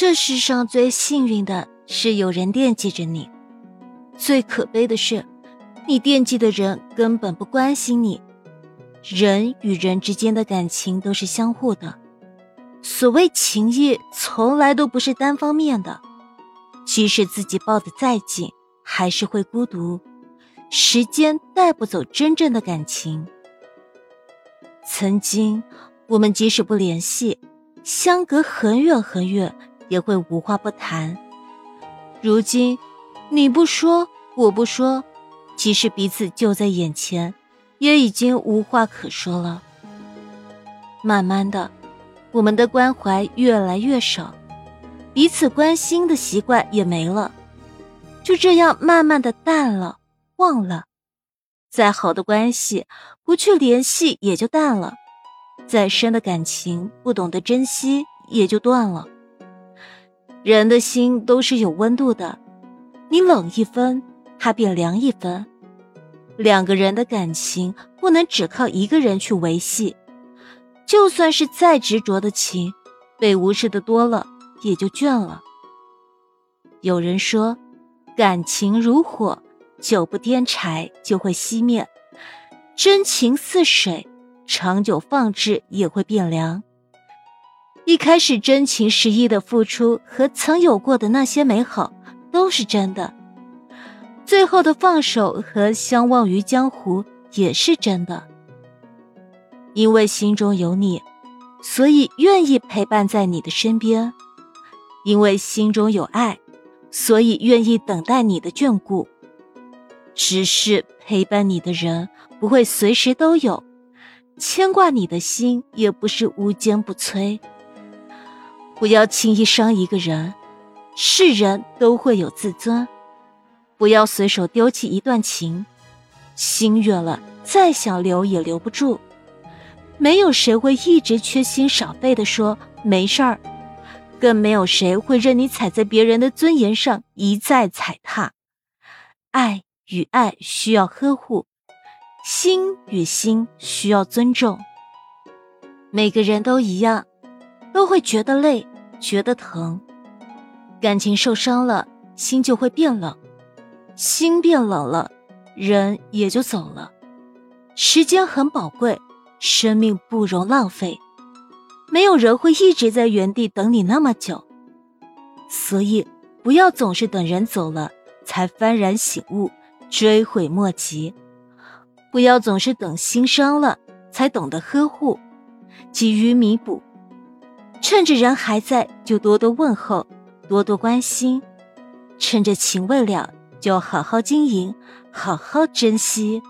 这世上最幸运的是有人惦记着你，最可悲的是，你惦记的人根本不关心你。人与人之间的感情都是相互的，所谓情谊从来都不是单方面的。即使自己抱得再紧，还是会孤独。时间带不走真正的感情。曾经，我们即使不联系，相隔很远很远，也会无话不谈。如今，你不说，我不说，其实彼此就在眼前。也已经无话可说了。慢慢的，我们的关怀越来越少，彼此关心的习惯也没了，就这样慢慢的淡了，忘了。再好的关系，不去联系也就淡了；再深的感情，不懂得珍惜也就断了。人的心都是有温度的，你冷一分，它便凉一分。两个人的感情不能只靠一个人去维系，就算是再执着的情，被无视的多了也就倦了。有人说，感情如火，久不添柴就会熄灭；真情似水，长久放置也会变凉。一开始真情实意的付出和曾有过的那些美好，都是真的。最后的放手和相忘于江湖也是真的，因为心中有你，所以愿意陪伴在你的身边；因为心中有爱，所以愿意等待你的眷顾。只是陪伴你的人不会随时都有，牵挂你的心也不是无坚不摧。不要轻易伤一个人，是人都会有自尊。不要随手丢弃一段情，心远了，再想留也留不住。没有谁会一直缺心少肺的说没事儿，更没有谁会任你踩在别人的尊严上一再踩踏。爱与爱需要呵护，心与心需要尊重。每个人都一样，都会觉得累，觉得疼。感情受伤了，心就会变冷。心变冷了，人也就走了。时间很宝贵，生命不容浪费。没有人会一直在原地等你那么久，所以不要总是等人走了才幡然醒悟，追悔莫及。不要总是等心伤了才懂得呵护，急于弥补。趁着人还在，就多多问候，多多关心。趁着情未了。就好好经营，好好珍惜。